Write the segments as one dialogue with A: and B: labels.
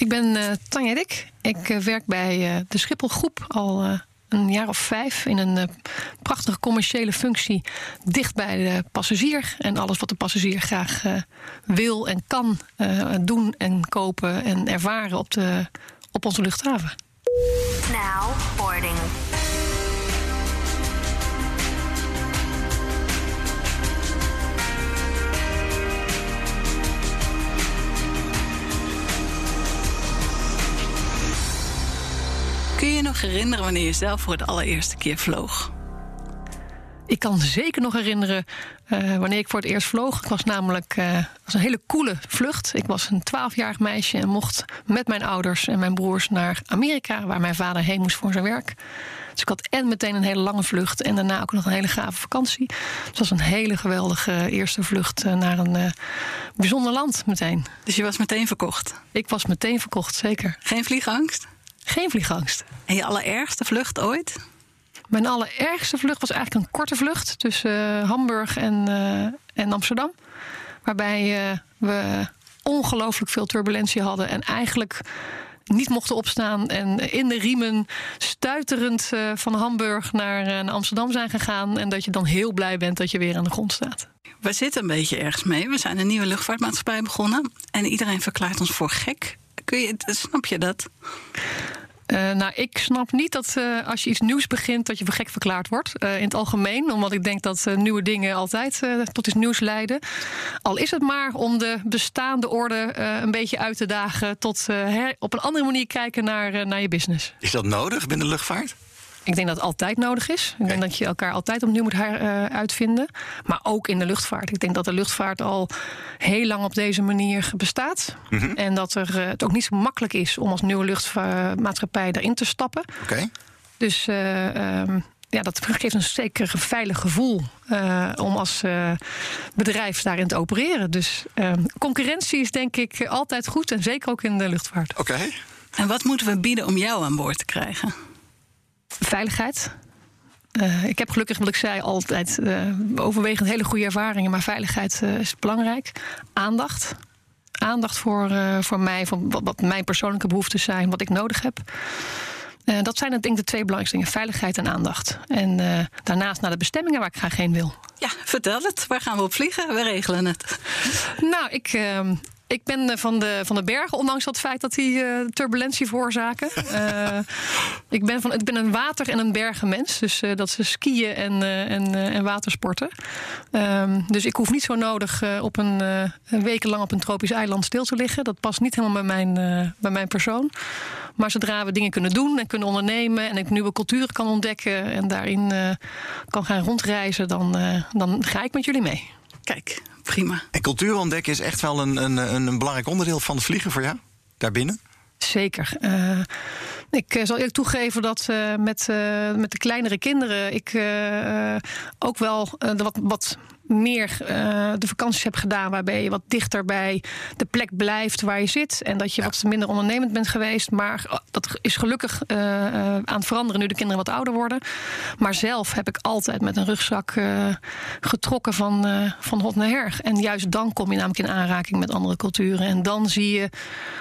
A: Ik ben uh, Tanja Dik. Ik uh, werk bij uh, de Schiphol Groep al een jaar of vijf in een prachtige commerciële functie dicht bij de passagier. En alles wat de passagier graag wil en kan doen en kopen en ervaren op, de, op onze luchthaven. Now boarding.
B: Kun je je nog herinneren wanneer je zelf voor de allereerste keer vloog?
A: Ik kan zeker nog herinneren uh, wanneer ik voor het eerst vloog. Het was namelijk uh, was een hele coole vlucht. Ik was een twaalfjarig meisje en mocht met mijn ouders en mijn broers naar Amerika, waar mijn vader heen moest voor zijn werk. Dus ik had en meteen een hele lange vlucht en daarna ook nog een hele gave vakantie. Het was een hele geweldige eerste vlucht uh, naar een bijzonder land meteen.
B: Dus je was meteen verkocht?
A: Ik was meteen verkocht, zeker.
B: Geen vliegangst?
A: Geen vliegangst.
B: En je allerergste vlucht ooit?
A: Mijn allerergste vlucht was eigenlijk een korte vlucht tussen uh, Hamburg en, uh, en Amsterdam. Waarbij uh, we ongelooflijk veel turbulentie hadden en eigenlijk niet mochten opstaan en in de riemen stuiterend van Hamburg naar, naar, Amsterdam zijn gegaan. En dat je dan heel blij bent dat je weer aan de grond staat.
B: We zitten een beetje ergens mee. We zijn een nieuwe luchtvaartmaatschappij begonnen en iedereen verklaart ons voor gek. Kun je, snap je dat?
A: Uh, nou, ik snap niet dat uh, als je iets nieuws begint, dat je voor gek verklaard wordt. Uh, in het algemeen, omdat ik denk dat nieuwe dingen altijd tot iets nieuws leiden. Al is het maar om de bestaande orde een beetje uit te dagen. Tot her, op een andere manier kijken naar, naar je business.
C: Is dat nodig binnen de luchtvaart?
A: Ik denk dat het altijd nodig is. Ik denk dat je elkaar altijd opnieuw moet uh, uitvinden. Maar ook in de luchtvaart. Ik denk dat de luchtvaart al heel lang op deze manier bestaat. Mm -hmm. En dat er, uh, het ook niet zo makkelijk is om als nieuwe luchtvaartmaatschappij daarin te stappen.
C: Oké. Okay.
A: Dus uh, um, ja, dat geeft een zeker veilig gevoel om als bedrijf daarin te opereren. Dus ehm, concurrentie is denk ik altijd goed. En zeker ook in de luchtvaart.
C: Oké. Okay.
B: En wat moeten we bieden om jou aan boord te krijgen?
A: Veiligheid. Uh, ik heb gelukkig, wat ik zei, altijd uh, overwegend hele goede ervaringen. Maar veiligheid uh, is belangrijk. Aandacht. Aandacht voor, voor mij, voor wat, wat, mijn persoonlijke behoeften zijn, wat ik nodig heb. dat zijn denk ik de twee belangrijkste dingen: veiligheid en aandacht. En daarnaast naar de bestemmingen waar ik graag heen wil.
B: Ja, vertel het. Waar gaan we op vliegen? We regelen het.
A: Nou, ik ehm, ik ben van de, van de bergen, ondanks het feit dat die uh, turbulentie veroorzaken. uh, ik, ben van, ik ben een water- en een bergenmens. Dus uh, dat is skiën en, en, en watersporten. Um, dus ik hoef niet zo nodig op een, een wekenlang op een tropisch eiland stil te liggen. Dat past niet helemaal bij mijn, bij mijn persoon. Maar zodra we dingen kunnen doen en kunnen ondernemen... en ik nieuwe culturen kan ontdekken en daarin kan gaan rondreizen... dan, dan ga ik met jullie mee.
B: Kijk, prima.
C: En cultuur ontdekken is echt wel een, een, een belangrijk onderdeel van het vliegen voor jou? Daarbinnen?
A: Zeker. Uh, ik zal eerlijk toegeven dat uh, met, uh, met de kleinere kinderen ik ook wel wat, wat meer uh, de vakanties hebt gedaan, waarbij je wat dichter bij de plek blijft waar je zit. En dat je ja. wat minder ondernemend bent geweest. Maar dat is gelukkig uh, uh, aan het veranderen nu de kinderen wat ouder worden. Maar zelf heb ik altijd met een rugzak getrokken van, van hot naar her. En juist dan kom je namelijk in aanraking met andere culturen. En dan zie je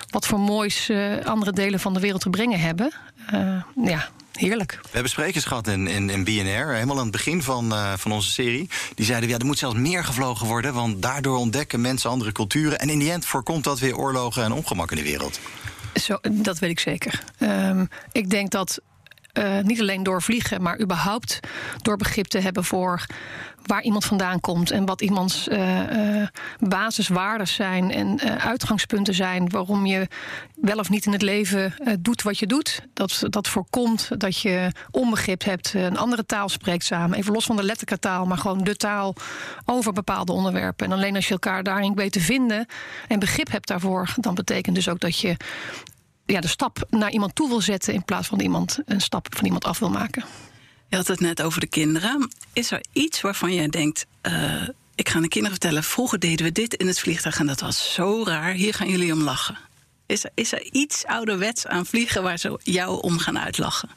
A: wat voor moois andere delen van de wereld te brengen hebben. ja, heerlijk.
C: We hebben sprekers gehad in, in, in BNR, helemaal aan het begin van, uh, van onze serie. Die zeiden, ja, er moet zelfs meer gevlogen worden... want daardoor ontdekken mensen andere culturen... en in die end voorkomt dat weer oorlogen en ongemak in de wereld.
A: Zo, dat weet ik zeker. Um, ik denk dat uh, niet alleen door vliegen, maar überhaupt door begrip te hebben voor waar iemand vandaan komt en wat iemands uh, basiswaarden zijn en uitgangspunten zijn waarom je wel of niet in het leven doet wat je doet. Dat, dat voorkomt dat je onbegrip hebt, een andere taal spreekt samen. Even los van de letterlijke maar gewoon de taal over bepaalde onderwerpen. En alleen als je elkaar daarin weet te vinden en begrip hebt daarvoor, dan betekent dus ook dat je ja, de stap naar iemand toe wil zetten in plaats van iemand een stap van iemand af wil maken.
B: Je had het net over de kinderen. Is er iets waarvan jij denkt. Uh, ik ga de kinderen vertellen. Vroeger deden we dit in het vliegtuig en dat was zo raar. Hier gaan jullie om lachen. Is er, is er iets ouderwets aan vliegen waar ze jou om gaan uitlachen?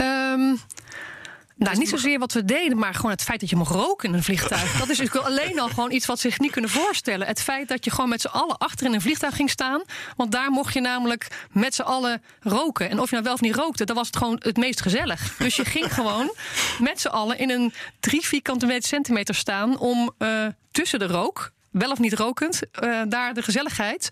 A: Um, Nou, niet zozeer wat we deden, maar gewoon het feit dat je mocht roken in een vliegtuig. Dat is natuurlijk alleen al gewoon iets wat ze zich niet kunnen voorstellen. Het feit dat je gewoon met z'n allen achter in een vliegtuig ging staan. Want daar mocht je namelijk met z'n allen roken. En of je nou wel of niet rookte, dan was het gewoon het meest gezellig. Dus je ging gewoon met z'n allen in een drie vierkante centimeter staan om uh, tussen de rook wel of niet rokend, uh, daar de gezelligheid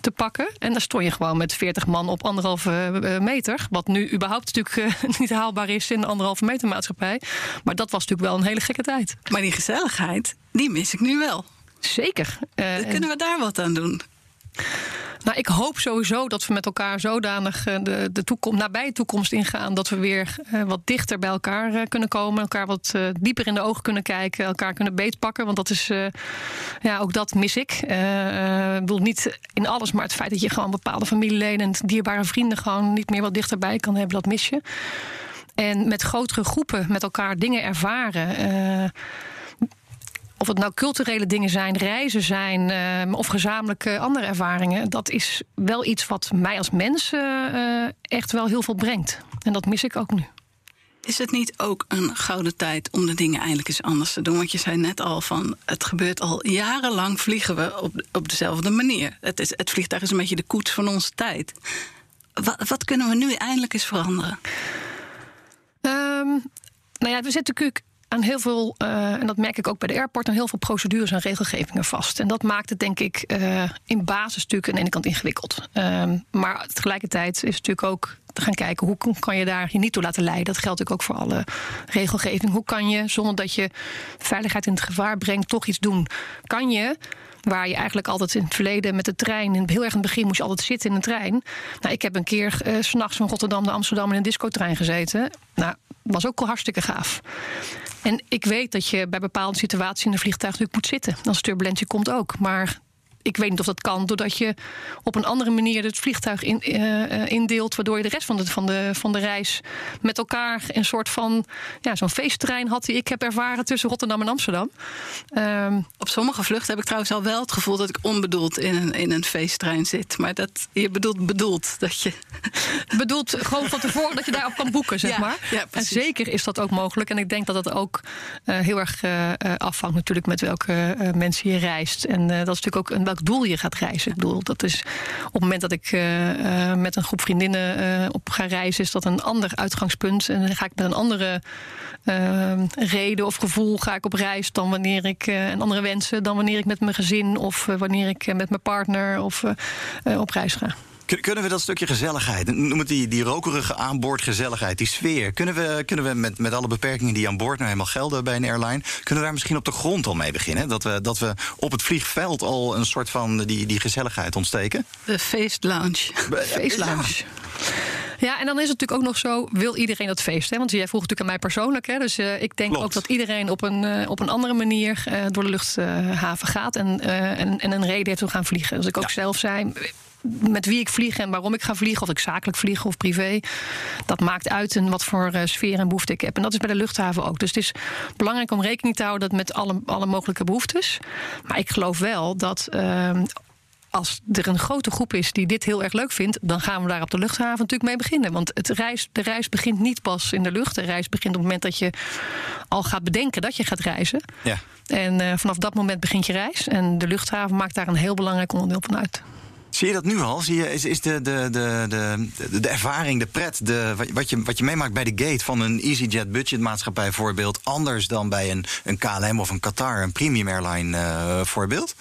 A: te pakken. En dan stond je gewoon met 40 man op anderhalve uh, meter. Wat nu überhaupt natuurlijk uh, niet haalbaar is in de anderhalve meter maatschappij. Maar dat was natuurlijk wel een hele gekke tijd.
B: Maar die gezelligheid, die mis ik nu wel.
A: Zeker.
B: kunnen we daar wat aan doen?
A: Nou, ik hoop sowieso dat we met elkaar zodanig eh, de, de toekomst, nabije toekomst ingaan. Dat we weer uh, wat dichter bij elkaar uh, kunnen komen. Elkaar wat dieper in de ogen kunnen kijken. Elkaar kunnen beetpakken. Want dat is, ja, ook dat mis ik. Ik bedoel niet in alles, maar het feit dat je gewoon bepaalde familieleden en dierbare vrienden gewoon niet meer wat dichterbij kan hebben, dat mis je. En met grotere groepen met elkaar dingen ervaren of het nou culturele dingen zijn, reizen zijn uh, of gezamenlijke andere ervaringen, dat is wel iets wat mij als mens uh, echt wel heel veel brengt. En dat mis ik ook nu.
B: Is het niet ook een gouden tijd om de dingen eindelijk eens anders te doen? Want je zei net al van het gebeurt al jarenlang vliegen we op, op dezelfde manier. Het, is, het vliegtuig is een beetje de koets van onze tijd. Wat, wat kunnen we nu eindelijk eens veranderen?
A: Um, nou ja, we zitten natuurlijk aan heel veel, uh, en dat merk ik ook bij de airport, aan heel veel procedures en regelgevingen vast. En dat maakt het denk ik uh, in basis natuurlijk aan de ene kant ingewikkeld. Um, maar tegelijkertijd is het natuurlijk ook te gaan kijken hoe kan je daar je niet toe laten leiden. Dat geldt natuurlijk ook voor alle regelgeving. Hoe kan je, zonder dat je veiligheid in het gevaar brengt, toch iets doen? Kan je Waar je eigenlijk altijd in het verleden met de trein, in, heel erg in het begin moest je altijd zitten in een trein. Nou, ik heb een keer uh, s'nachts van Rotterdam naar Amsterdam in een discotrein gezeten. Nou, was ook hartstikke gaaf. En ik weet dat je bij bepaalde situaties in een vliegtuig natuurlijk moet zitten. Als turbulentie komt ook. Maar ik weet niet of dat kan doordat je op een andere manier het vliegtuig in, uh, indeelt, waardoor je de rest van de, van, de, van de reis met elkaar een soort van ja, zo'n feestterrein had die ik heb ervaren tussen Rotterdam en Amsterdam.
B: Um, op sommige vluchten heb ik trouwens al wel het gevoel dat ik onbedoeld in een, in een feesttrein zit. Maar dat je bedoelt bedoelt dat je.
A: bedoelt gewoon van tevoren dat je daarop kan boeken, zeg maar. Ja, en zeker is dat ook mogelijk. En ik denk dat dat ook uh, heel erg uh, afhangt natuurlijk met welke mensen je reist. En dat is natuurlijk ook een welk doel je gaat reizen. Ik bedoel, dat is op het moment dat ik uh, uh, met een groep vriendinnen uh, op ga reizen, is dat een ander uitgangspunt. En dan ga ik met een andere reden of gevoel ga ik op reis dan wanneer ik en andere wensen dan wanneer ik met mijn gezin of wanneer ik met mijn partner of op reis ga.
C: Kunnen we dat stukje gezelligheid, noem het die, die rokerige aanboordgezelligheid, die sfeer, kunnen we, kunnen we met, met alle beperkingen die aan boord nou helemaal gelden bij een airline, kunnen we daar misschien op de grond al mee beginnen? Dat we, dat we op het vliegveld al een soort van die, die gezelligheid ontsteken?
B: De feestlounge.
A: Feestlounge. Ja, en dan is het natuurlijk ook nog zo: wil iedereen dat feest? Hè? Want jij vroeg natuurlijk aan mij persoonlijk. Hè? Dus uh, ik denk Klopt. ook dat iedereen op een, uh, op een andere manier uh, door de luchthaven gaat en, en, en een reden heeft om gaan vliegen. Dus ik ook ja. zelf zei met wie ik vlieg en waarom ik ga vliegen, of ik zakelijk vlieg of privé. Dat maakt uit en wat voor uh, sfeer en behoefte ik heb. En dat is bij de luchthaven ook. Dus het is belangrijk om rekening te houden met alle, alle mogelijke behoeftes. Maar ik geloof wel dat. Uh, als er een grote groep is die dit heel erg leuk vindt, dan gaan we daar op de luchthaven natuurlijk mee beginnen. Want het reis, de reis begint niet pas in de lucht. De reis begint op het moment dat je al gaat bedenken dat je gaat reizen. Ja. En uh, vanaf dat moment begint je reis. En de luchthaven maakt daar een heel belangrijk onderdeel van uit.
C: Zie je dat nu al? Zie je, is, is de, de, de, de, de ervaring, de pret, de, wat, je, wat je meemaakt bij de gate van een EasyJet budgetmaatschappij voorbeeld anders dan bij een, een KLM of een Qatar, een premium airline uh, voorbeeld?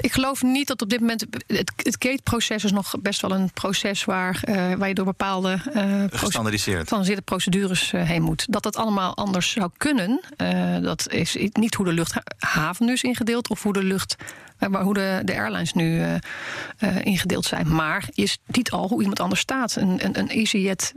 A: Ik geloof niet dat op dit moment. Het, het gate-proces is nog best wel een proces waar, uh, waar je door bepaalde. Uh,
C: gestandardiseerde
A: procedures uh, heen moet. Dat dat allemaal anders zou kunnen. dat is niet hoe de luchthaven nu is ingedeeld. of hoe de lucht maar hoe de, de airlines nu ingedeeld zijn. Maar je ziet al hoe iemand anders staat. Een, een, een EasyJet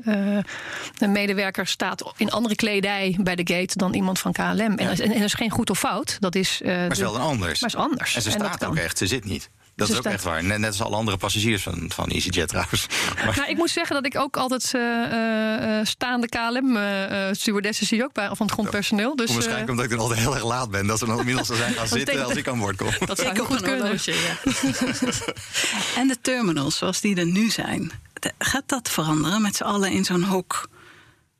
A: een medewerker staat in andere kledij bij de gate dan iemand van KLM. En, ja. en, en dat is geen goed of fout. Dat is,
C: maar is wel een anders.
A: Maar is anders.
C: En ze staat ook echt, ze zit niet. Dat is ook echt waar. Net, net als alle andere passagiers van, van EasyJet trouwens.
A: Maar... Nou, ik moet zeggen dat ik ook altijd uh, uh, staande KLM uh, stewardessen zie ook bij van het grondpersoneel. Dus,
C: waarschijnlijk omdat ik dan altijd heel erg laat ben. Dat ze dan inmiddels zijn gaan zitten als ik aan boord kom.
A: Dat zou ik goed kunnen. Horloge, ja.
B: en de terminals zoals die er nu zijn. Gaat dat veranderen met z'n allen in zo'n hok?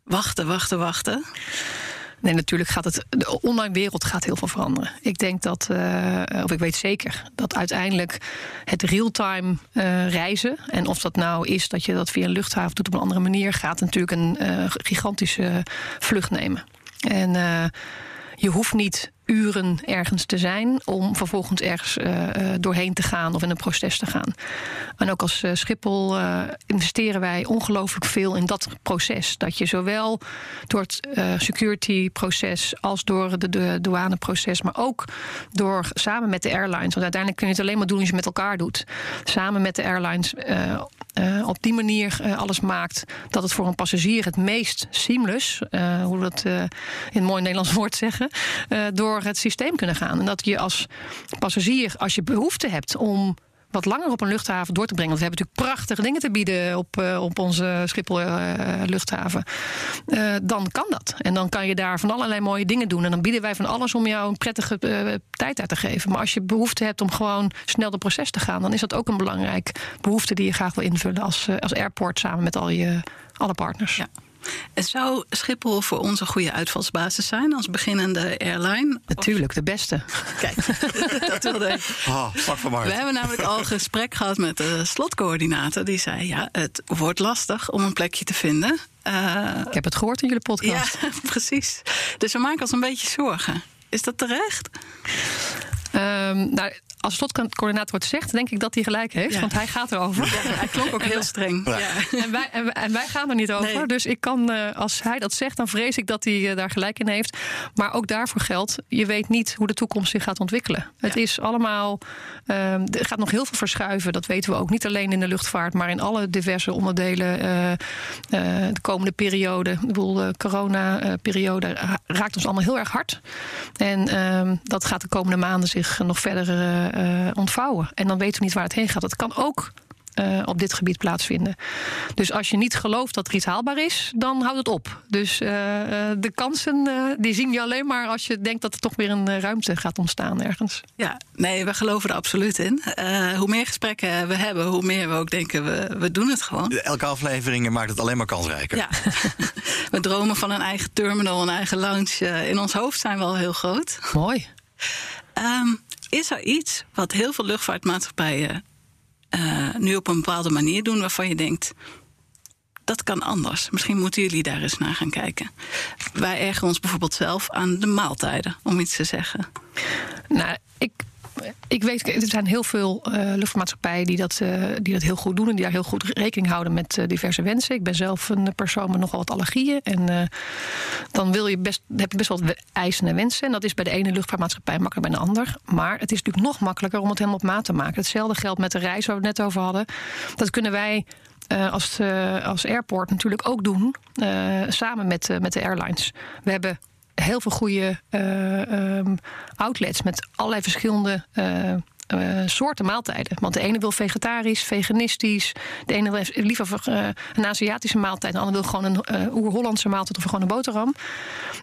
B: wachten, wachten, wachten?
A: Nee, natuurlijk gaat het. De online wereld gaat heel veel veranderen. Ik denk dat, uh, of ik weet zeker, dat uiteindelijk het real-time uh, reizen. En of dat nou is dat je dat via een luchthaven doet op een andere manier, gaat natuurlijk een uh, gigantische vlucht nemen. En je hoeft niet uren ergens te zijn om vervolgens ergens uh, doorheen te gaan of in een proces te gaan. En ook als uh, Schiphol investeren wij ongelooflijk veel in dat proces. Dat je zowel door het security proces als door de douaneproces, maar ook door samen met de airlines. Want uiteindelijk kun je het alleen maar doen als je met elkaar doet. Samen met de airlines op die manier alles maakt dat het voor een passagier het meest seamless, uh, hoe we dat in mooi Nederlands woord zeggen, door het systeem kunnen gaan. En dat je als passagier, als je behoefte hebt om wat langer op een luchthaven door te brengen. Want we hebben natuurlijk prachtige dingen te bieden op, uh, op onze Schiphol uh, luchthaven. Uh, dan kan dat. En dan kan je daar van allerlei mooie dingen doen. En dan bieden wij van alles om jou een prettige tijd uit te geven. Maar als je behoefte hebt om gewoon snel de proces te gaan, dan is dat ook een belangrijk behoefte die je graag wil invullen als, als airport samen met al je alle partners.
B: Ja. Zou Schiphol voor ons een goede uitvalsbasis zijn als beginnende airline?
A: Natuurlijk, de beste.
B: Kijk, dat wilde ik.
C: Oh,
B: We hebben namelijk al gesprek gehad met de slotcoördinator. Die zei, ja, het wordt lastig om een plekje te vinden.
A: Uh, ik heb het gehoord in jullie podcast.
B: Ja, precies. Dus we maken ons een beetje zorgen. Is dat terecht?
A: Um, nou, als slotcoördinator het zegt, denk ik dat hij gelijk heeft. Ja. Want hij gaat erover.
B: Ja, hij klonk ook heel streng. Ja.
A: En, wij, en, en, wij gaan er niet over. Nee. Dus ik kan, uh, als hij dat zegt, dan vrees ik dat hij uh, daar gelijk in heeft. Maar ook daarvoor geldt, je weet niet hoe de toekomst zich gaat ontwikkelen. Het is allemaal, uh, er gaat nog heel veel verschuiven. Dat weten we ook. Niet alleen in de luchtvaart, maar in alle diverse onderdelen. Eh, de komende periode, ik bedoel, de corona-periode raakt ons allemaal heel erg hard. En ehm, dat gaat de komende maanden zich nog verder uh, ontvouwen. En dan weten we niet waar het heen gaat. Dat kan ook uh, op dit gebied plaatsvinden. Dus als je niet gelooft dat er iets haalbaar is, dan houdt het op. Dus uh, de kansen die zien je alleen maar als je denkt dat er toch weer een ruimte gaat ontstaan ergens.
B: Ja, nee, we geloven er absoluut in. hoe meer gesprekken we hebben, hoe meer we ook denken we, we doen het gewoon.
C: Elke aflevering maakt het alleen maar kansrijker.
B: Ja, we dromen van een eigen terminal, een eigen lounge. In ons hoofd zijn we al heel groot.
A: Mooi.
B: Um, is er iets wat heel veel luchtvaartmaatschappijen uh, nu op een bepaalde manier doen waarvan je denkt. Dat kan anders. Misschien moeten jullie daar eens naar gaan kijken. Wij ergeren ons bijvoorbeeld zelf aan de maaltijden, om iets te zeggen.
A: Nou, ik ik weet, er zijn heel veel uh, luchtvaartmaatschappijen die dat, uh, die dat heel goed doen en die daar heel goed rekening houden met diverse wensen. Ik ben zelf een persoon met nogal wat allergieën. En dan wil je best, heb je best wel eisen en wensen. En dat is bij de ene luchtvaartmaatschappij makkelijker bij de ander. Maar het is natuurlijk nog makkelijker om het helemaal op maat te maken. Hetzelfde geldt met de reis waar we het net over hadden. Dat kunnen wij uh, als, uh, als airport natuurlijk ook doen. Uh, samen met, met de airlines. We hebben heel veel goede um, outlets met allerlei verschillende. Uh, uh, soorten maaltijden. Want de ene wil vegetarisch, veganistisch. De ene wil liever uh, een Aziatische maaltijd. De andere wil gewoon een uh, oer-Hollandse maaltijd of gewoon een boterham.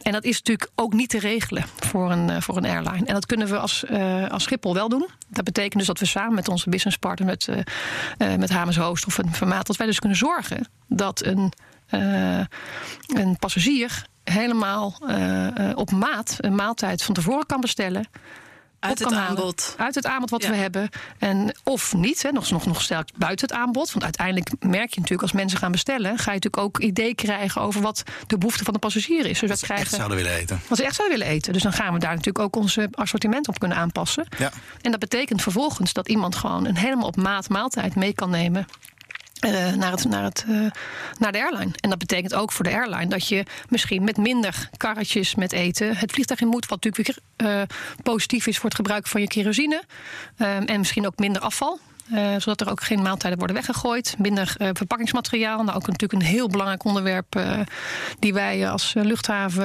A: En dat is natuurlijk ook niet te regelen voor een, voor een airline. En dat kunnen we als, als Schiphol wel doen. Dat betekent dus dat we samen met onze businesspartner, met, met Hamers Host of een Vermaat, dat wij dus kunnen zorgen dat een, een passagier helemaal op maat een maaltijd van tevoren kan bestellen.
B: Uit het aanbod.
A: Uit het aanbod wat ja. we hebben. En, of niet, hè, nog, nog, nog sterk buiten het aanbod. Want uiteindelijk merk je natuurlijk als mensen gaan bestellen... ga je natuurlijk ook idee krijgen over wat de behoefte van de passagier is.
C: Dus wat ze krijgen, echt zouden willen eten.
A: Wat ze echt zouden willen eten. Dus dan gaan we daar natuurlijk ook ons assortiment op kunnen aanpassen.
C: Ja.
A: En dat betekent vervolgens dat iemand gewoon een helemaal op maat maaltijd mee kan nemen... Uh, naar, het, naar, het, uh, naar de airline. En dat betekent ook voor de airline dat je misschien met minder karretjes met eten het vliegtuig in moet. Wat natuurlijk weer uh, positief is voor het gebruik van je kerosine. en misschien ook minder afval. Uh, zodat er ook geen maaltijden worden weggegooid. Minder uh, verpakkingsmateriaal. Nou, ook natuurlijk een heel belangrijk onderwerp uh, die wij als luchthaven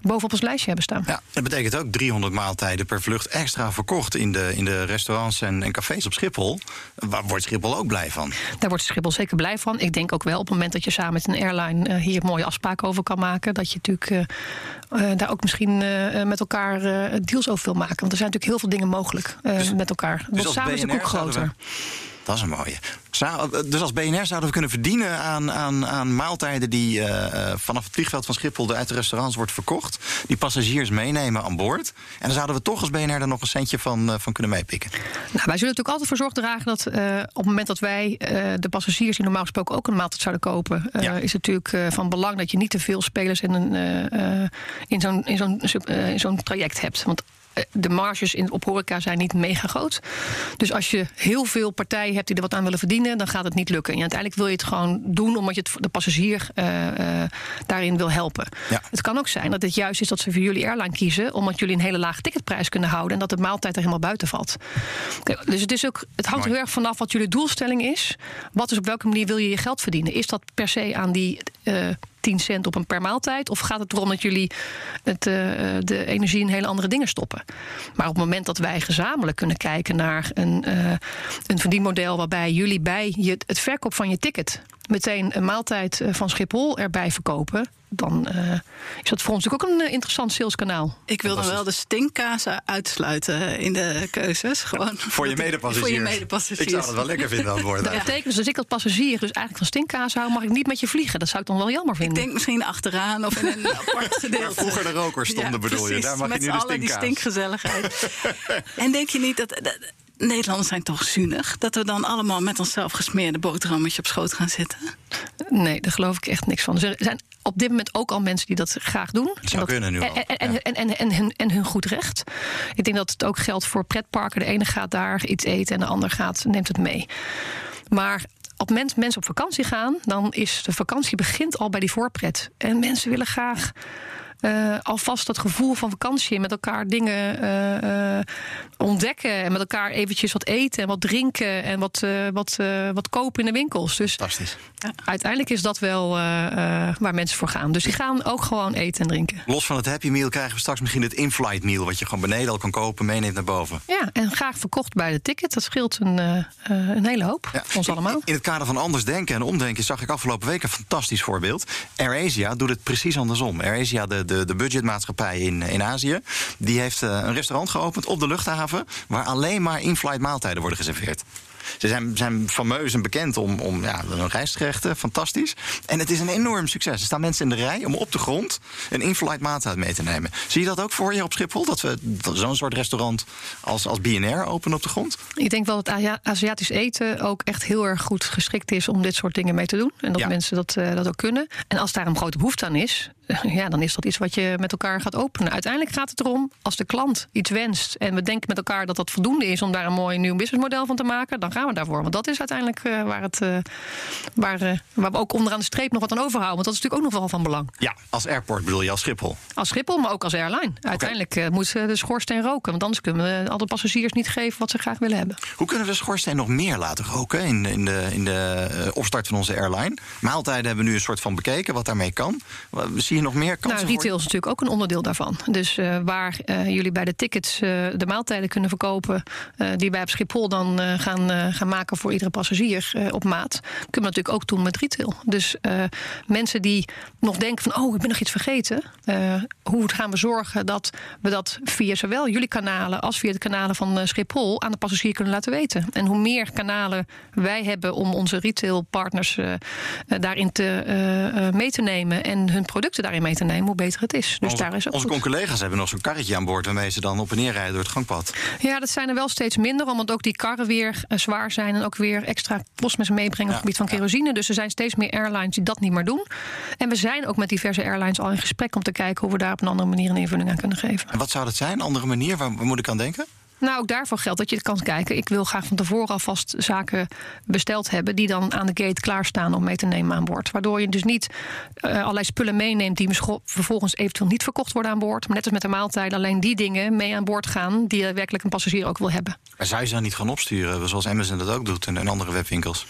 A: bovenop ons lijstje hebben staan.
C: Ja, dat betekent ook 300 maaltijden per vlucht extra verkocht in de, in de restaurants en, en cafés op Schiphol. Waar wordt Schiphol ook blij van?
A: Daar wordt Schiphol zeker blij van. Ik denk ook wel op het moment dat je samen met een airline hier mooie afspraken over kan maken. Dat je natuurlijk daar ook misschien met elkaar deals over wil maken. Want er zijn natuurlijk heel veel dingen mogelijk dus, met elkaar.
C: Dus
A: samen groter.
C: Dat is een mooie. dus als BNR zouden we kunnen verdienen aan, aan, aan maaltijden die uh, vanaf het vliegveld van Schiphol uit de restaurants wordt verkocht. Die passagiers meenemen aan boord. En dan zouden we toch als BNR er nog een centje van, uh, van kunnen meepikken.
A: Nou, wij zullen natuurlijk altijd voor zorg dragen dat op het moment dat wij de passagiers die normaal gesproken ook een maaltijd zouden kopen, ja. is het natuurlijk van belang dat je niet te veel spelers in, een, in zo'n in zo'n in zo'n traject hebt. Want de marges in, op horeca zijn niet mega groot. Dus als je heel veel partijen hebt die er wat aan willen verdienen, dan gaat het niet lukken. En uiteindelijk wil je het gewoon doen omdat je het, de passagier uh, uh, daarin wil helpen. Ja. Het kan ook zijn dat het juist is dat ze voor jullie airline kiezen, omdat jullie een hele lage ticketprijs kunnen houden en dat de maaltijd er helemaal buiten valt. Dus het, is ook, het hangt heel erg vanaf wat jullie doelstelling is. Wat is op welke manier wil je je geld verdienen? Is dat per se aan die uh, 10 cent op een per maaltijd? Of gaat het erom dat jullie het, uh, de energie in hele andere dingen stoppen? Maar op het moment dat wij gezamenlijk kunnen kijken naar een, uh, een verdienmodel waarbij jullie bij je, het verkoop van je ticket meteen een maaltijd van Schiphol erbij verkopen, dan uh, is dat voor ons natuurlijk ook een uh, interessant saleskanaal.
B: Ik wil dan wel de stinkkazen uitsluiten in de keuzes. Gewoon
C: voor je medepassagiers.
B: Voor je medepassagiers.
C: Ik zou het wel lekker vinden aan boord.
A: Dat betekent dus als ik als passagier dus eigenlijk van stinkkaas hou, mag ik niet met je vliegen. Dat zou ik dan wel jammer vinden.
B: Ik denk misschien achteraan of in een apart gedeelte. Waar
C: vroeger de rokers stonden, ja, bedoel je. Daar mag
B: met
C: je nu de
B: stinkkaas. die stinkgezelligheid. en denk je niet dat, dat Nederlanders zijn toch zuinig? Dat we dan allemaal met onszelf gesmeerde boterhammetje op schoot gaan zitten?
A: Nee, daar geloof ik echt niks van. Er zijn op dit moment ook al mensen die dat graag doen.
C: Het zou
A: en
C: kunnen nu al.
A: En, en, en, en, en, hun, en hun goed recht. Ik denk dat het ook geldt voor pretparken. De ene gaat daar iets eten en de ander gaat, neemt het mee. Maar op het moment mensen op vakantie gaan, dan is de vakantie begint al bij die voorpret. En mensen willen graag uh, alvast dat gevoel van vakantie. Met elkaar dingen uh, uh, ontdekken. En met elkaar eventjes wat eten en wat drinken. En wat, wat, wat kopen in de winkels. Dus
C: Fantastisch.
A: uiteindelijk is dat wel waar mensen voor gaan. Dus die gaan ook gewoon eten en drinken.
C: Los van het Happy Meal krijgen we straks misschien het in-flight meal. Wat je gewoon beneden al kan kopen, meeneemt naar boven.
A: Ja, en graag verkocht bij de ticket. Dat scheelt een, een hele hoop. Ja. Ons allemaal.
C: In, in het kader van anders denken en omdenken zag ik afgelopen week een fantastisch voorbeeld. AirAsia doet het precies andersom. AirAsia, de de, budgetmaatschappij in, in Azië. Die heeft uh, een restaurant geopend op de luchthaven. waar alleen maar in-flight maaltijden worden geserveerd. Ze zijn, zijn fameus en bekend om, om ja, hun rijstgerechten. Fantastisch. En het is een enorm succes. Er staan mensen in de rij om op de grond een in-flight maaltijd mee te nemen. Zie je dat ook voor je op Schiphol? Dat we zo'n soort restaurant als, als BNR openen op de grond?
A: Ik denk wel dat Aziatisch eten ook echt heel erg goed geschikt is om dit soort dingen mee te doen. En dat ja. mensen dat, uh, dat ook kunnen. En als daar een grote behoefte aan is, ja, dan is dat iets wat je met elkaar gaat openen. Uiteindelijk gaat het erom, als de klant iets wenst en we denken met elkaar dat dat voldoende is om daar een mooi nieuw businessmodel van te maken, dan gaan we daarvoor. Want dat is uiteindelijk uh, waar, het, uh, waar, uh, waar we ook onderaan de streep nog wat aan overhouden. Want dat is natuurlijk ook nog wel van belang.
C: Ja, als airport bedoel je, als Schiphol?
A: Als Schiphol, maar ook als airline. Uiteindelijk okay. moet de schoorsteen roken. Want anders kunnen we alle passagiers niet geven wat ze graag willen hebben.
C: Hoe kunnen we de schoorsteen nog meer laten roken in, in de, in de opstart van onze airline? Maaltijden hebben we nu een soort van bekeken wat daarmee kan. Zie je nog meer kansen?
A: Nou, retail is natuurlijk ook een onderdeel daarvan. Dus waar jullie bij de tickets de maaltijden kunnen verkopen, die wij op Schiphol dan gaan, gaan maken voor iedere passagier op maat, kunnen we natuurlijk ook doen met retail. Dus mensen die nog denken van, oh, ik ben nog iets vergeten. hoe gaan we zorgen dat we dat via zowel jullie kanalen als via de kanalen van Schiphol aan de passagier kunnen laten weten? En hoe meer kanalen wij hebben om onze retailpartners daarin te, mee te nemen en hun producten daarin mee te nemen, hoe beter het is. Dus
C: onze,
A: daar is ook
C: onze
A: goed.
C: collega's hebben nog zo'n karretje aan boord waarmee ze dan op en neer rijden door het gangpad.
A: Ja, dat zijn er wel steeds minder, omdat ook die karren weer zwaar zijn en ook weer extra kost met ze meebrengen op het gebied van kerosine. Dus er zijn steeds meer airlines die dat niet meer doen. En we zijn ook met diverse airlines al in gesprek om te kijken hoe we daar op een andere manier een invulling aan kunnen geven.
C: En wat zou dat zijn? Andere manier? Waar, waar moet ik aan denken?
A: Nou, ook daarvoor geldt dat je het kan kijken. Ik wil graag van tevoren alvast zaken besteld hebben... die dan aan de gate klaarstaan om mee te nemen aan boord. Waardoor je dus niet uh, allerlei spullen meeneemt... die vervolgens eventueel niet verkocht worden aan boord. Maar net als met de maaltijden alleen die dingen mee aan boord gaan... die werkelijk een passagier ook wil hebben.
C: Maar zou je ze dan niet gaan opsturen, zoals Amazon dat ook doet... en, en andere webwinkels?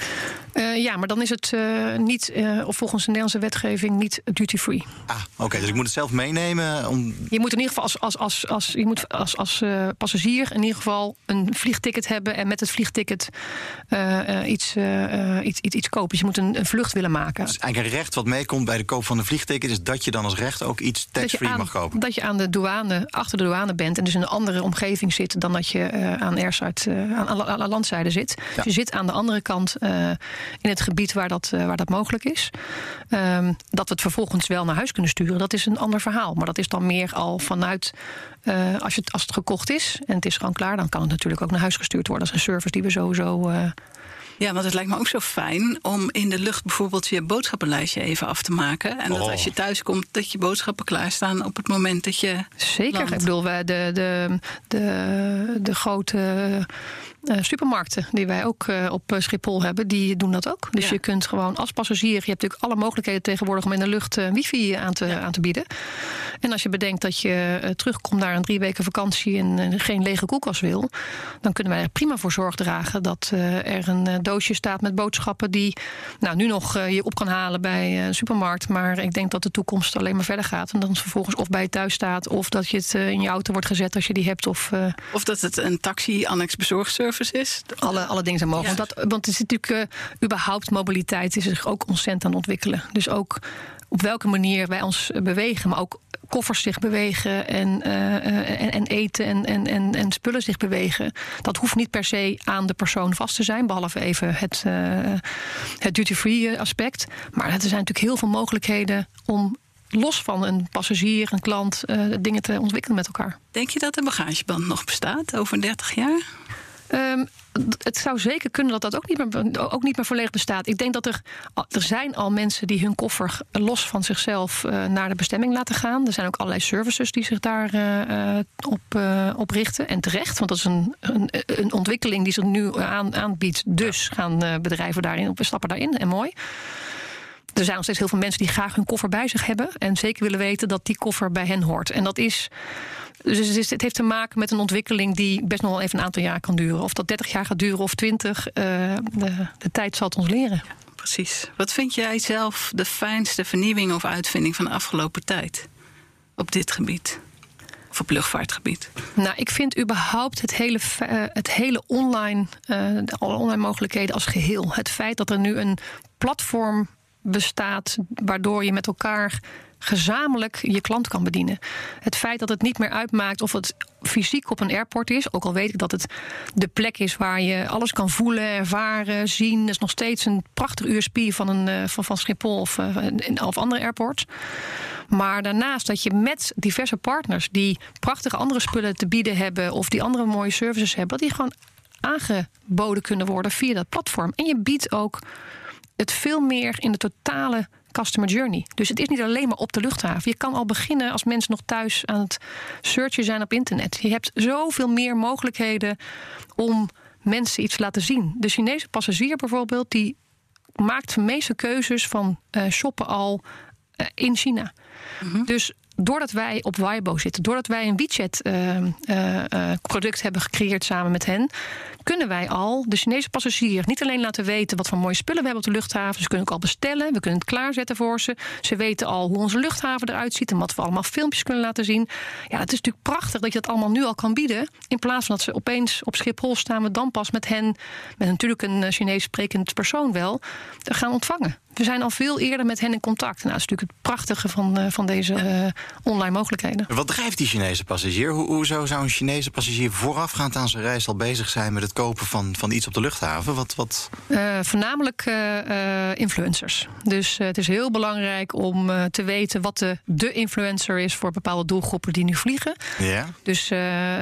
A: Uh, ja, maar dan is het uh, niet, of volgens de Nederlandse wetgeving, niet duty-free.
C: Ah, oké. Okay, dus ik moet het zelf meenemen? Om...
A: Je moet in ieder geval als, als, als, als, je moet als, als passagier... in ieder geval een vliegticket hebben en met het vliegticket uh, iets, uh, iets, iets, iets kopen. Dus je moet een, een, vlucht willen maken.
C: Dus eigenlijk een recht wat meekomt bij de koop van een vliegticket is dat je dan als recht ook iets tax-free mag kopen.
A: Dat je aan de douane, achter de douane bent en dus in een andere omgeving zit dan dat je aan airside, aan, aan, landzijde zit. Dus je zit aan de andere kant in het gebied waar dat, waar dat mogelijk is. Um, dat we het vervolgens wel naar huis kunnen sturen, dat is een ander verhaal. Maar dat is dan meer al vanuit uh, als, je, als het gekocht is en het is gewoon klaar, dan kan het natuurlijk ook naar huis gestuurd worden. Dat is een service die we sowieso. Uh,
B: ja, want het lijkt me ook zo fijn om in de lucht bijvoorbeeld je boodschappenlijstje even af te maken. En dat als je oh. thuis komt, dat je boodschappen klaarstaan op het moment dat je.
A: Zeker. Ik bedoel, de, de, de, de grote uh, supermarkten die wij ook uh, op eh, Schiphol hebben, die doen dat ook. Dus je kunt gewoon als passagier, je hebt natuurlijk alle mogelijkheden tegenwoordig om in de lucht wifi aan te, aan te bieden. En als je bedenkt dat je terugkomt naar een drie weken vakantie en geen lege koelkast wil, dan kunnen wij er prima voor zorg dragen dat er een doosje staat met boodschappen die nou, nu nog je op kan halen bij een supermarkt. Maar ik denk dat de toekomst alleen maar verder gaat. En dan vervolgens of bij je thuis staat, of dat je het in je auto wordt gezet als je die hebt. Of,
B: of dat het een taxi-annex bezorgservice is.
A: Alle, alle dingen zijn mogelijk. Want, dat, want het is natuurlijk uh, überhaupt mobiliteit is zich ook ontzettend aan het ontwikkelen. Dus ook op welke manier wij ons bewegen, maar ook koffers zich bewegen en, uh, en, en, eten en, en, en, en spullen zich bewegen. Dat hoeft niet per se aan de persoon vast te zijn, behalve even het, uh, het duty-free aspect. Maar er zijn natuurlijk heel veel mogelijkheden om los van een passagier, een klant, dingen te ontwikkelen met elkaar.
B: Denk je dat de bagageband nog bestaat over 30 jaar?
A: Um, het zou zeker kunnen dat dat ook niet, meer, ook niet meer volledig bestaat. Ik denk dat er, er zijn al mensen die hun koffer los van zichzelf uh, naar de bestemming laten gaan. Er zijn ook allerlei services die zich daar uh, op, uh, op richten. En terecht, want dat is een, een, een ontwikkeling die zich nu aan, aanbiedt. Dus gaan bedrijven daarin, stappen daarin. En mooi. Er zijn nog steeds heel veel mensen die graag hun koffer bij zich hebben. En zeker willen weten dat die koffer bij hen hoort. En dat is dus het, heeft te maken met een ontwikkeling die best nog wel even een aantal jaar kan duren. Of dat 30 jaar gaat duren of 20, uh, de, de tijd zal het ons leren.
B: Precies. Wat vind jij zelf de fijnste vernieuwing of uitvinding van de afgelopen tijd op dit gebied? Of op luchtvaartgebied?
A: Nou, ik vind überhaupt het hele, uh, het hele online, uh, alle online mogelijkheden als geheel. Het feit dat er nu een platform bestaat waardoor je met elkaar gezamenlijk je klant kan bedienen. Het feit dat het niet meer uitmaakt of het fysiek op een airport is, ook al weet ik dat het de plek is waar je alles kan voelen, ervaren, zien, is nog steeds een prachtig USP van, een, eh, van, van Schiphol of, uh, of andere airports. Maar daarnaast dat je met diverse partners die prachtige andere spullen te bieden hebben of die andere mooie services hebben, dat die gewoon aangeboden kunnen worden via dat platform. En je biedt ook het veel meer in de totale customer journey. Dus het is niet alleen maar op de luchthaven. Je kan al beginnen als mensen nog thuis aan het searchen zijn op internet. Je hebt zoveel meer mogelijkheden om mensen iets te laten zien. De Chinese passagier bijvoorbeeld, die maakt de meeste keuzes van uh, shoppen al uh, in China. Mm Dus doordat wij op Weibo zitten, doordat wij een WeChat-product uh, hebben gecreëerd samen met hen, kunnen wij al de Chinese passagier niet alleen laten weten wat voor mooie spullen we hebben op de luchthaven. Ze kunnen ook al bestellen, we kunnen het klaarzetten voor ze. Ze weten al hoe onze luchthaven eruit ziet en wat we allemaal filmpjes kunnen laten zien. Ja, het is natuurlijk prachtig dat je dat allemaal nu al kan bieden. In plaats van dat ze opeens op Schiphol staan, we dan pas met hen, met natuurlijk een eh, Chinees sprekend persoon wel, gaan ontvangen. We zijn al veel eerder met hen in contact. Nou, dat is natuurlijk het prachtige van, uh, van deze uh, online mogelijkheden.
C: Wat drijft die Chinese passagier? Ho hoezo zou een Chinese passagier voorafgaand aan zijn reis al bezig zijn met het kopen van, van iets op de luchthaven? Wat, wat?
A: Uh, voornamelijk influencers. Dus het is heel belangrijk om te weten wat de, de influencer is voor bepaalde doelgroepen die nu vliegen.
C: Ja.
A: Dus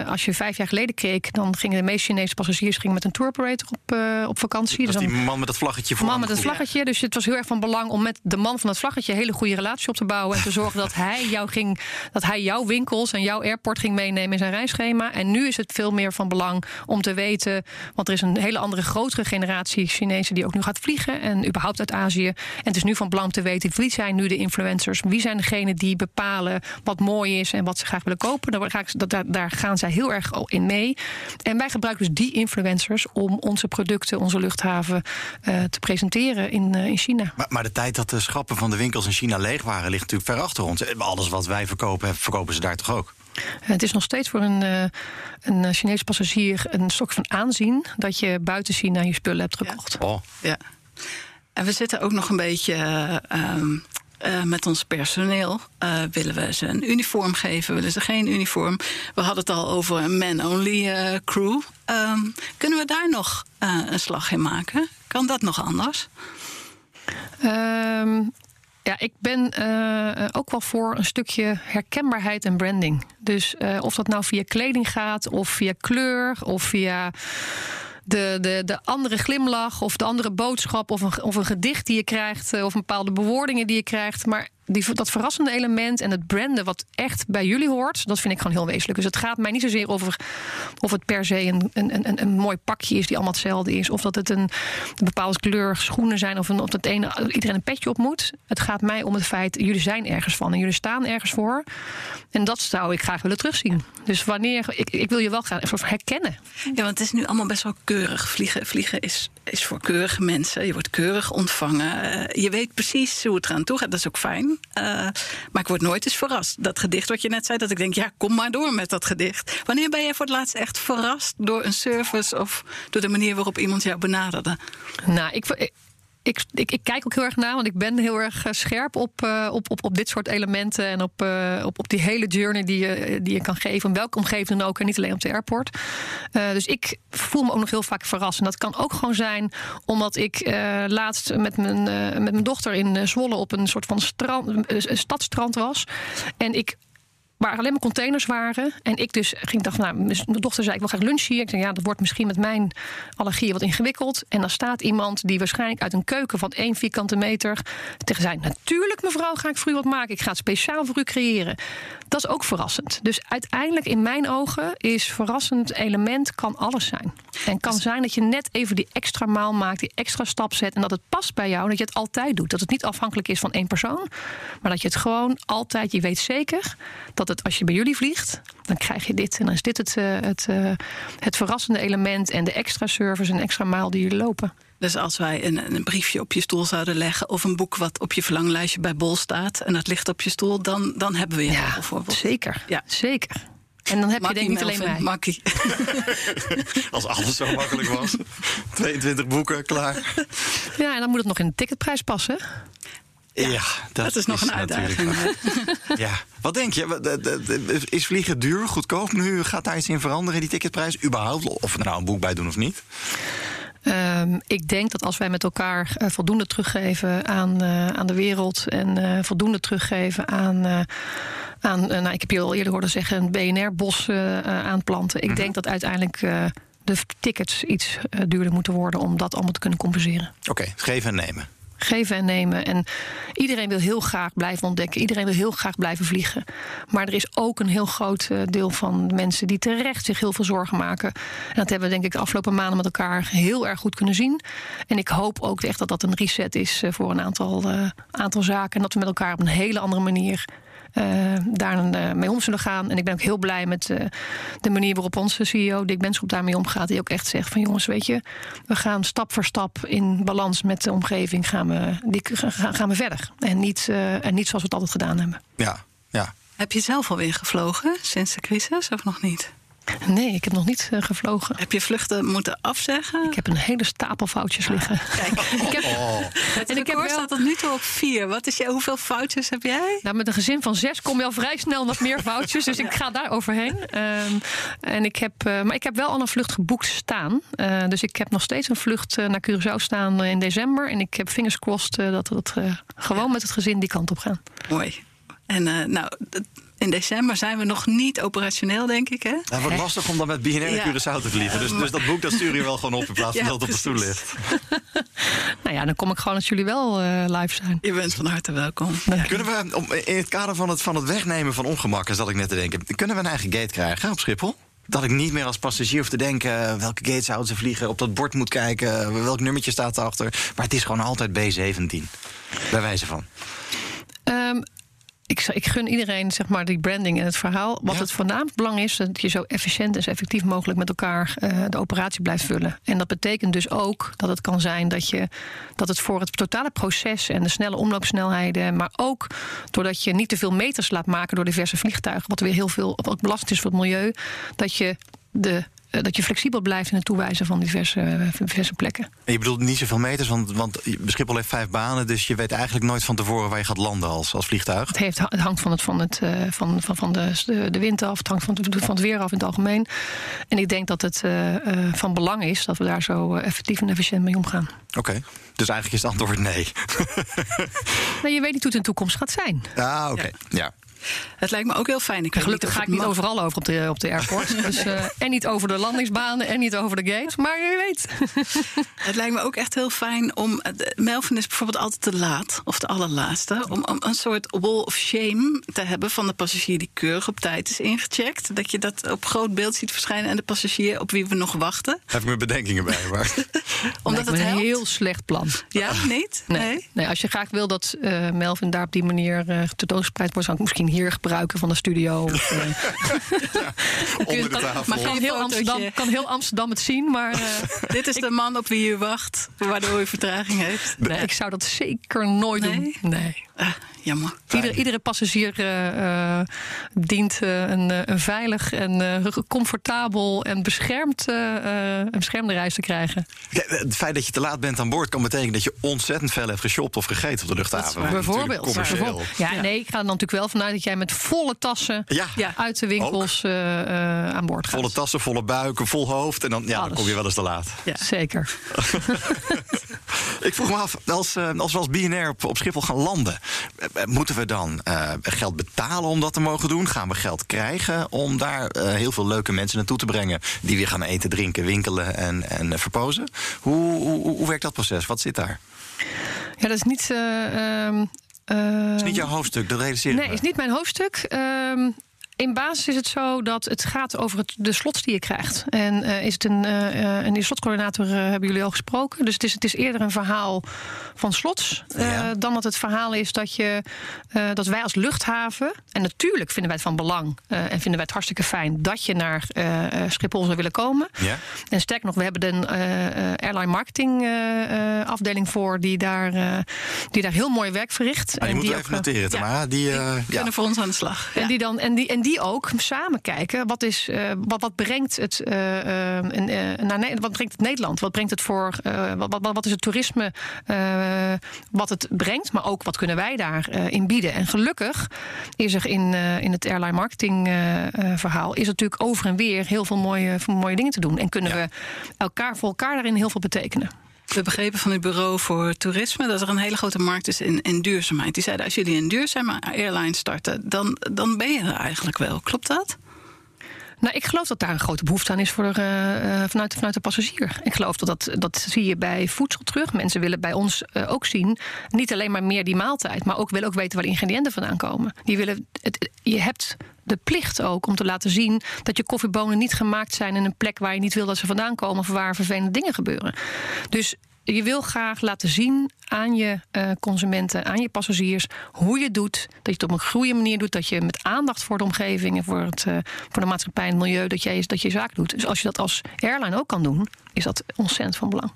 A: als je vijf jaar geleden keek, dan gingen de meeste Chinese passagiers gingen met een tour operator op, op vakantie.
C: Dat
A: dus
C: die man met het vlaggetje voor.
A: Man met het vlaggetje. Dus het was heel van belang om met de man van het vlaggetje een hele goede relatie op te bouwen. En te zorgen dat hij, jou ging, dat hij jouw winkels en jouw airport ging meenemen in zijn reisschema. En nu is het veel meer van belang om te weten. Want er is een hele andere, grotere generatie Chinezen die ook nu gaat vliegen. En überhaupt uit Azië. En het is nu van belang te weten wie zijn nu de influencers. Wie zijn degenen die bepalen wat mooi is en wat ze graag willen kopen. Daar, daar gaan zij heel erg in mee. En wij gebruiken dus die influencers om onze producten, onze luchthaven uh, te presenteren in, uh, in China.
C: Maar, maar, de tijd dat de schappen van de winkels in China leeg waren, ligt natuurlijk ver achter ons. Alles wat wij verkopen, verkopen ze daar toch ook?
A: Het is nog steeds voor een, uh, een Chinese passagier een stok van aanzien dat je buiten China je spullen hebt gekocht.
C: Ja. Oh.
B: ja. En we zitten ook nog een beetje uh, uh, met ons personeel. Uh, willen we ze een uniform geven? Willen ze geen uniform? We hadden het al over een man-only uh, crew. Um, kunnen we daar nog een slag in maken? Kan dat nog anders?
A: Um, ja, ik ben ook wel voor een stukje herkenbaarheid en branding. Dus of dat nou via kleding gaat, of via kleur, of via de, de, de andere glimlach of de andere boodschap of een, of een gedicht die je krijgt of een bepaalde bewoordingen die je krijgt. Maar die, dat verrassende element en het branden wat echt bij jullie hoort, dat vind ik gewoon heel wezenlijk. Dus het gaat mij niet zozeer over of het per se een, een, een, een mooi pakje is die allemaal hetzelfde is. Of dat het een, bepaalde kleur schoenen zijn of, een, of dat ene, iedereen een petje op moet. Het gaat mij om het feit, jullie zijn ergens van en jullie staan ergens voor. En dat zou ik graag willen terugzien. Dus wanneer, ik, ik wil je wel graag herkennen.
B: Ja, want het is nu allemaal best wel keurig. Vliegen, vliegen is, is voor keurige mensen. Je wordt keurig ontvangen. Uh, je weet precies hoe het eraan toe gaat. Dat is ook fijn. Uh, maar ik word nooit eens verrast. Dat gedicht wat je net zei, dat ik denk, ja, kom maar door met dat gedicht. Wanneer ben jij voor het laatst echt verrast door een service of door de manier waarop iemand jou benaderde?
A: Nou, ik, ik, ik, kijk ook heel erg naar, want ik ben heel erg eh, scherp op, uh, op, op, op dit soort elementen en op, uh, op, op die hele journey die je, die je kan geven, in welke omgeving dan ook en niet alleen op de airport. Dus ik voel me ook nog heel vaak verrast. En dat kan ook gewoon zijn omdat ik laatst met mijn, met mijn dochter in Zwolle op een soort van strand, stadstrand was. En ik waar alleen maar containers waren. En ik dus ging dacht, nou, mijn dochter zei: Ik wil graag lunchen hier. Ik zei: Ja, dat wordt misschien met mijn allergieën wat ingewikkeld. En dan staat iemand die waarschijnlijk uit een keuken van één vierkante meter tegen zei: Natuurlijk, mevrouw, ga ik voor u wat maken. Ik ga het speciaal voor u creëren. Dat is ook verrassend. Dus uiteindelijk, in mijn ogen, is verrassend element kan alles zijn. En kan zijn dat je net even die extra maal maakt, die extra stap zet. En dat het past bij jou, dat je het altijd doet. Dat het niet afhankelijk is van één persoon. Maar dat je het gewoon altijd, je weet zeker dat het als je bij jullie vliegt, dan krijg je dit. En dan is dit het, het, uh, het verrassende element en de extra service en extra maal die jullie lopen.
B: Dus als wij een, een, briefje op je stoel zouden leggen... of een boek wat op je verlanglijstje bij Bol staat... en dat ligt op je stoel, dan, dan hebben we je
A: ja, bijvoorbeeld. Zeker, ja. zeker. En dan heb je denk niet alleen mij.
B: Makkie.
C: Als alles zo makkelijk was. 22 boeken, klaar.
A: Ja, en dan moet het nog in de ticketprijs passen.
C: Ja, ja dat,
B: dat, is nog een uitdaging.
C: ja. Wat denk je? Is vliegen duur, goedkoop nu? Gaat daar iets in veranderen in die ticketprijs? Überhaupt? Of we er nou een boek bij doen of niet?
A: Um, ik denk dat als wij met elkaar uh, voldoende teruggeven aan, uh, aan de wereld en uh, voldoende teruggeven aan. aan nou, ik heb je al eerder horen zeggen, een BNR-bos aanplanten. Ik mm -hmm. denk dat uiteindelijk de tickets iets duurder moeten worden om dat allemaal te kunnen compenseren.
C: Oké, okay, geven en nemen
A: geven en nemen. En iedereen wil heel graag blijven ontdekken. Iedereen wil heel graag blijven vliegen. Maar er is ook een heel groot deel van mensen die terecht zich heel veel zorgen maken. En dat hebben we denk ik de afgelopen maanden met elkaar heel erg goed kunnen zien. En ik hoop ook echt dat dat een reset is voor een aantal, uh, aantal zaken. En dat we met elkaar op een hele andere manier daar uh, mee om zullen gaan. En ik ben ook heel blij met uh, de manier waarop onze CEO, Dick Benschop, daarmee omgaat. Die ook echt zegt van jongens, weet je, we gaan stap voor stap in balans met de omgeving gaan we, die, gaan, gaan we verder. En niet, en niet zoals we het altijd gedaan hebben.
C: Ja, ja.
B: Heb je zelf alweer gevlogen sinds de crisis of nog niet?
A: Nee, ik heb nog niet uh, gevlogen.
B: Heb je vluchten moeten afzeggen?
A: Ik heb een hele stapel foutjes liggen. Kijk,
B: ik heb, oh. en ik heb wel... staat tot nu toe op vier. Wat is je, hoeveel foutjes heb jij?
A: Nou, met een gezin van zes kom je al vrij snel nog meer foutjes. Dus ik ga daar overheen. Um, en ik heb, uh, maar ik heb wel al een vlucht geboekt staan. Uh, dus ik heb nog steeds een vlucht naar Curaçao staan in december. En ik heb fingers crossed dat we gewoon met het gezin die kant op gaan.
B: Mooi. En nou in december zijn we nog niet operationeel, denk ik. Hè?
C: Ja, het wordt lastig om dan met BNR naar Curaçao te vliegen. Dus, dus dat boek dat stuur je wel gewoon op in plaats van ja, dat het op de stoel ligt.
A: nou ja, dan kom ik gewoon als jullie wel uh, live zijn.
B: Je bent van harte welkom.
C: Kunnen we, in het kader van het, van het wegnemen van ongemakken, zat ik net te denken, kunnen we een eigen gate krijgen op Schiphol? Dat ik niet meer als passagier hoef te denken welke gate zouden ze vliegen, op dat bord moet kijken, welk nummertje staat erachter. Maar het is gewoon altijd B17. Bij wijze van.
A: Um, ik, ik gun iedereen zeg maar, die branding en het verhaal. Wat
C: Ja.
A: het voornaamste belang is, dat je zo efficiënt en zo effectief mogelijk met elkaar eh, de operatie blijft vullen. En dat betekent dus ook dat het kan zijn dat, je, dat het voor het totale proces en de snelle omloopsnelheden, maar ook doordat je niet te veel meters laat maken door diverse vliegtuigen, wat weer heel veel wat belastend is voor het milieu, dat je de dat je flexibel blijft in het toewijzen van diverse, eh, diverse plekken.
C: En je bedoelt niet zoveel meters, want, want Schiphol heeft vijf banen... dus je weet eigenlijk nooit van tevoren waar je gaat landen als, als vliegtuig.
A: Het, heeft, het hangt van, het, van, het, eh, van, van, van de, de, de wind af, het hangt van het, van het weer af in het algemeen. En ik denk dat het eh, eh, van belang is dat we daar zo eh, effectief en efficiënt mee omgaan.
C: Oké, dus eigenlijk is het antwoord nee.
A: Je weet niet hoe het in de toekomst gaat zijn.
C: Ah, oké. Ja.
B: Het lijkt me ook heel fijn. Ik
A: Gelukkig ga ik niet overal over op de, op de airport. dus, eh, en niet over de landingsbanen en niet over de gates. Maar je weet.
B: Het lijkt me ook echt heel fijn om. eh, de- Melvin is bijvoorbeeld altijd te laat, of de allerlaatste. Om, om een soort wall of shame te hebben van de passagier die keurig op tijd is ingecheckt. Dat je dat op groot beeld ziet verschijnen en de passagier op wie we nog wachten.
C: Heb ik mijn bedenkingen bij, maar...
B: Omdat
A: Lijkt me
B: het
A: een
B: helpt.
A: heel slecht plan.
B: Ja, niet?
A: Nee. nee. als je graag wil dat eh, Melvin daar op die manier eh tentoonspreid wordt, zou ik misschien hier gebruiken van de studio. Of, eh,
C: Onder de tafel.
A: maar kan
B: Geen
A: heel. Amsterdam, kan heel Amsterdam het zien, maar eh,
B: Dit is de man op wie u wacht, waardoor u vertraging heeft.
A: nee, ik zou dat zeker nooit
B: Nee?
A: doen. Nee.
B: Ah, jammer.
A: Iedere, iedere passagier eh, eh, dient eh, een, eh, een veilig en eh, comfortabel en beschermd, eh, eh, een beschermde reis te krijgen.
C: Ja, Het feit dat je te laat bent aan boord kan betekenen dat je ontzettend veel hebt geshopt of gegeten op de luchthaven. Natuurlijk
A: Bijvoorbeeld.
C: Commercieel.
A: Bijvoorbeeld. Ja,
B: Ja.
A: nee, ik ga er natuurlijk wel vanuit dat jij met volle tassen
C: Ja,
B: Ja.
A: uit de winkels eh, eh, aan boord gaat.
C: volle tassen, volle buik, een vol hoofd. En dan, ja, dan kom je wel eens te laat.
B: Ja.
A: Zeker.
C: Ik vroeg me af, als, eh, als we als BNR op, op Schiphol gaan landen... eh, moeten we dan eh, geld betalen om dat te mogen doen? Gaan we geld krijgen om daar eh, heel veel leuke mensen naartoe te brengen... die weer gaan eten, drinken, winkelen en, en eh, verpozen? Hoe, hoe, hoe werkt dat proces? Wat zit daar?
A: Ja, dat is niet. eh, ehm,
C: Het is
A: ehm,
C: niet jouw hoofdstuk, dat realiseer ik
A: Nee,
C: me.
A: is niet mijn hoofdstuk. Ehm, in basis is het zo dat het gaat over het, de slots die je krijgt. En, eh, is het een, eh, eh, en die slotcoördinator eh, hebben jullie al gesproken. Dus het is, het is eerder een verhaal van slots. eh,
C: Ja.
A: dan dat het verhaal is dat, je, eh, dat wij als luchthaven. En natuurlijk vinden wij het van belang. eh, en vinden wij het hartstikke fijn dat je naar eh, eh, Schiphol zou willen komen.
C: Ja?
A: En sterker nog, we hebben een eh, eh, airline marketing eh, eh, afdeling voor die daar, eh, die daar heel mooi werk verricht.
C: Ah, die
A: En
C: moeten we
A: ook,
C: even
A: eh,
C: noteren,
A: ja.
C: Tamara. Die, ja.
B: Kunnen voor ons aan de slag.
A: En die, dan, en, die, en die ook samen kijken. Wat, is, eh, wat, wat, brengt het, eh, naar, wat brengt het Nederland? Wat brengt het voor. wat, wat, wat is het toerisme? wat het brengt, maar ook wat kunnen wij daarin in bieden? En gelukkig is er in, in het airline marketing verhaal. is er natuurlijk over en weer heel veel mooie, mooie dingen te doen. En kunnen
C: Ja.
A: we elkaar voor elkaar daarin heel veel betekenen.
B: We begrepen van het bureau voor toerisme dat er een hele grote markt is in, in duurzaamheid. Die zeiden: als jullie een duurzame airline starten, dan, dan ben je er eigenlijk wel. Klopt dat?
A: Nou, ik geloof dat daar een grote behoefte aan is voor, eh, eh, vanuit, vanuit de passagier. Ik geloof dat, dat dat zie je bij voedsel terug. Mensen willen bij ons eh, ook zien, niet alleen maar meer die maaltijd, maar ook willen ook weten waar de ingrediënten vandaan komen. Die willen, het, je hebt de plicht ook om te laten zien dat je koffiebonen niet gemaakt zijn in een plek waar je niet wil dat ze vandaan komen of waar vervelende dingen gebeuren. Dus je wil graag laten zien aan je eh, consumenten, aan je passagiers, hoe je doet. Dat je het op een goede manier doet. Dat je met aandacht voor de omgeving en voor, het, eh, voor de maatschappij en het milieu, dat je, dat je zaak doet. Dus als je dat als airline ook kan doen, is dat ontzettend van belang.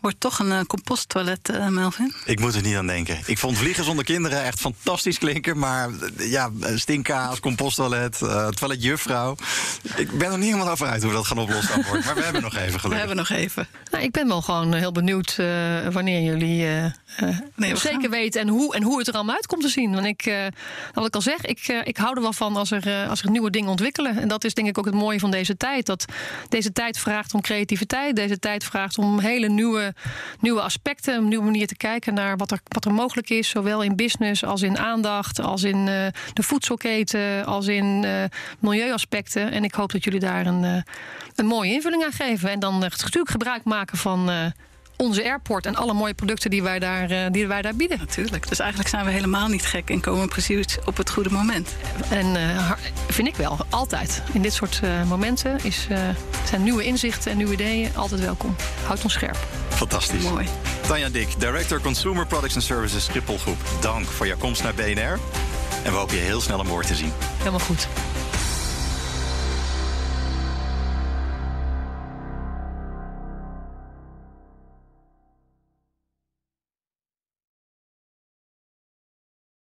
B: Wordt toch een eh, composttoilet, eh, Melvin?
C: Ik moet er niet aan denken. Ik vond Vliegen zonder kinderen echt fantastisch klinken. Maar eh, ja, stinkkaas, composttoilet, eh toiletjuffrouw. Ik ben er niet helemaal over uit hoe we dat gaan oplossen boord. Maar we hebben nog even
B: We
C: gelukkig.
B: hebben nog even.
A: Nou, ik ben wel gewoon heel benieuwd eh, wanneer jullie eh, eh,
B: Nee, we
A: zeker
B: gaan.
A: weten en hoe, en hoe het er allemaal uit komt te zien. Want ik, eh, wat ik al zeg, ik, ik hou er wel van als er, eh, als er nieuwe dingen ontwikkelen. En dat is denk ik ook het mooie van deze tijd. Dat deze tijd vraagt om creativiteit. Deze tijd vraagt om hele nieuwe, nieuwe aspecten. Een nieuwe manier te kijken naar wat er, wat er mogelijk is. Zowel in business als in aandacht, als in eh, de voedselketen, als in eh, milieuaspecten. En ik hoop dat jullie daar een, eh, een mooie invulling aan geven. En dan natuurlijk gebruik maken van onze airport en alle mooie producten die wij daar, eh, die wij daar bieden.
B: Natuurlijk. Dus eigenlijk zijn we helemaal niet gek en komen precies op het goede moment.
A: En eh, vind ik wel, altijd. In dit soort eh, momenten is, eh, zijn nieuwe inzichten en nieuwe ideeën altijd welkom. Houd ons scherp.
C: Fantastisch.
B: Mooi.
C: Tanja Dik, Director Consumer Products and Services Schiphol Groep. Dank voor jouw komst naar BNR. En we hopen je heel snel aan boord te zien.
A: Helemaal goed.